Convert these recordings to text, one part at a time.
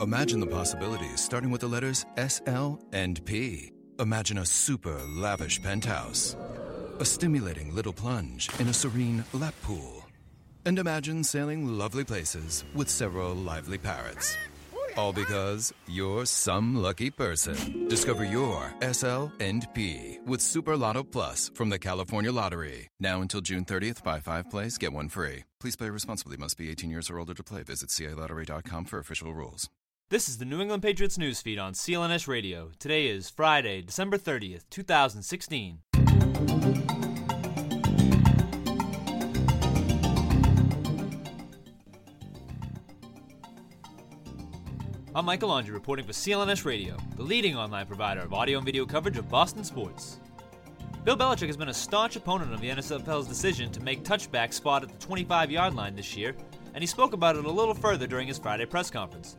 Imagine the possibilities starting with the letters S, L, and P. Imagine a super lavish penthouse, a stimulating little plunge in a serene lap pool, and imagine sailing lovely places with several lively parrots. All because you're some lucky person. Discover your SL and P with Super Lotto Plus from the California Lottery. Now until June 30th, buy five plays, get one free. Please play responsibly. Must be 18 years or older to play. Visit CALottery.com for official rules. This is the New England Patriots newsfeed on CLNS Radio. Today is Friday, December 30th, 2016. I'm Michael Laundry reporting for CLNS Radio, the leading online provider of audio and video coverage of Boston sports. Bill Belichick has been a staunch opponent of the NFL's decision to make touchback spot at the 25 yard line this year, and he spoke about it a little further during his Friday press conference.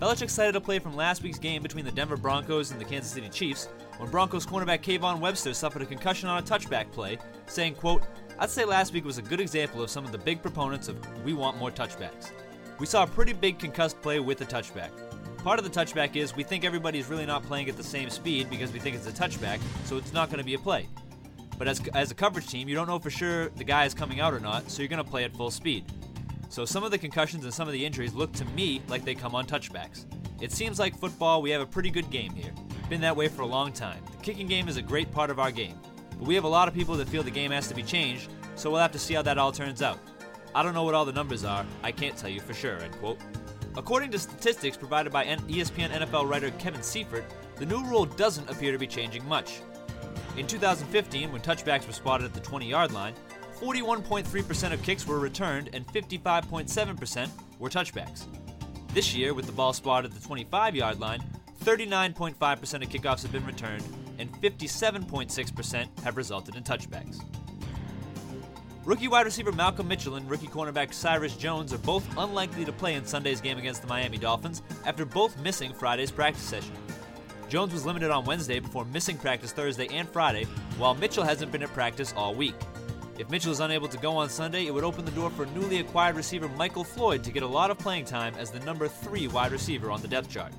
Belichick cited a play from last week's game between the Denver Broncos and the Kansas City Chiefs when Broncos cornerback Kayvon Webster suffered a concussion on a touchback play, saying, quote, I'd say last week was a good example of some of the big proponents of we want more touchbacks. We saw a pretty big concussed play with a touchback. Part of the touchback is we think everybody's really not playing at the same speed because we think it's a touchback, so it's not going to be a play. But as, as a coverage team, you don't know for sure the guy is coming out or not, so you're going to play at full speed. So some of the concussions and some of the injuries look to me like they come on touchbacks. It seems like football, we have a pretty good game here. Been that way for a long time. The kicking game is a great part of our game. But we have a lot of people that feel the game has to be changed, so we'll have to see how that all turns out. I don't know what all the numbers are, I can't tell you for sure, end quote. According to statistics provided by ESPN NFL writer Kevin Seifert, the new rule doesn't appear to be changing much. In 2015, when touchbacks were spotted at the 20 yard line, 41.3% of kicks were returned and 55.7% were touchbacks. This year, with the ball spotted at the 25 yard line, 39.5% of kickoffs have been returned and 57.6% have resulted in touchbacks. Rookie wide receiver Malcolm Mitchell and rookie cornerback Cyrus Jones are both unlikely to play in Sunday's game against the Miami Dolphins after both missing Friday's practice session. Jones was limited on Wednesday before missing practice Thursday and Friday, while Mitchell hasn't been at practice all week. If Mitchell is unable to go on Sunday, it would open the door for newly acquired receiver Michael Floyd to get a lot of playing time as the number three wide receiver on the depth chart.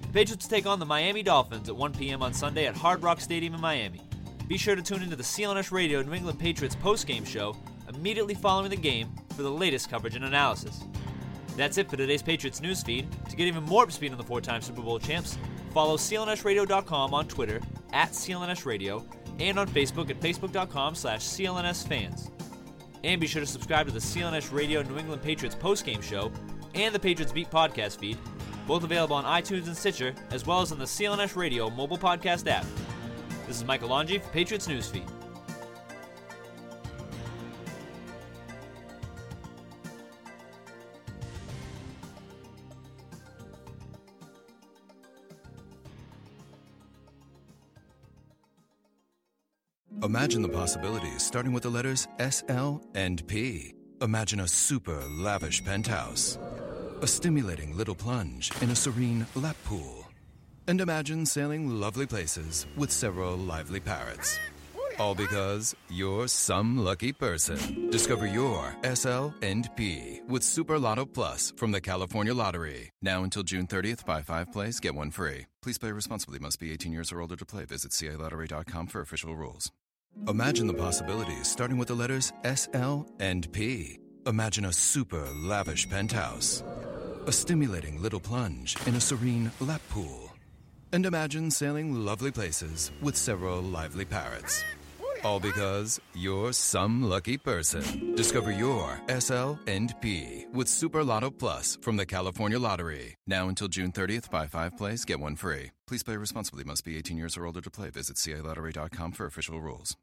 The Patriots take on the Miami Dolphins at 1 p.m. on Sunday at Hard Rock Stadium in Miami. Be sure to tune into the CLNS Radio New England Patriots postgame show immediately following the game for the latest coverage and analysis. That's it for today's Patriots news feed. To get even more up speed on the four-time Super Bowl champs, follow clnsradio.com on Twitter at clnsradio and on Facebook at facebook.com slash clnsfans. And be sure to subscribe to the CLNS Radio New England Patriots postgame show and the Patriots Beat podcast feed, both available on iTunes and Stitcher, as well as on the CLNS Radio mobile podcast app. This is Michael Longi for Patriots Newsfeed. Imagine the possibilities starting with the letters S, L, and P. Imagine a super lavish penthouse, a stimulating little plunge in a serene lap pool, and imagine sailing lovely places with several lively parrots. All because you're some lucky person. Discover your SL and P with Super Lotto Plus from the California Lottery. Now until June 30th, buy five plays, get one free. Please play responsibly. Must be 18 years or older to play. Visit CALottery.com for official rules. Imagine the possibilities starting with the letters S, L, and P. Imagine a super lavish penthouse, a stimulating little plunge in a serene lap pool, and imagine sailing lovely places with several lively parrots. All because you're some lucky person. Discover your SL and P with Super Lotto Plus from the California Lottery. Now until June 30th, buy five plays, get one free. Please play responsibly. Must be 18 years or older to play. Visit CALottery.com for official rules.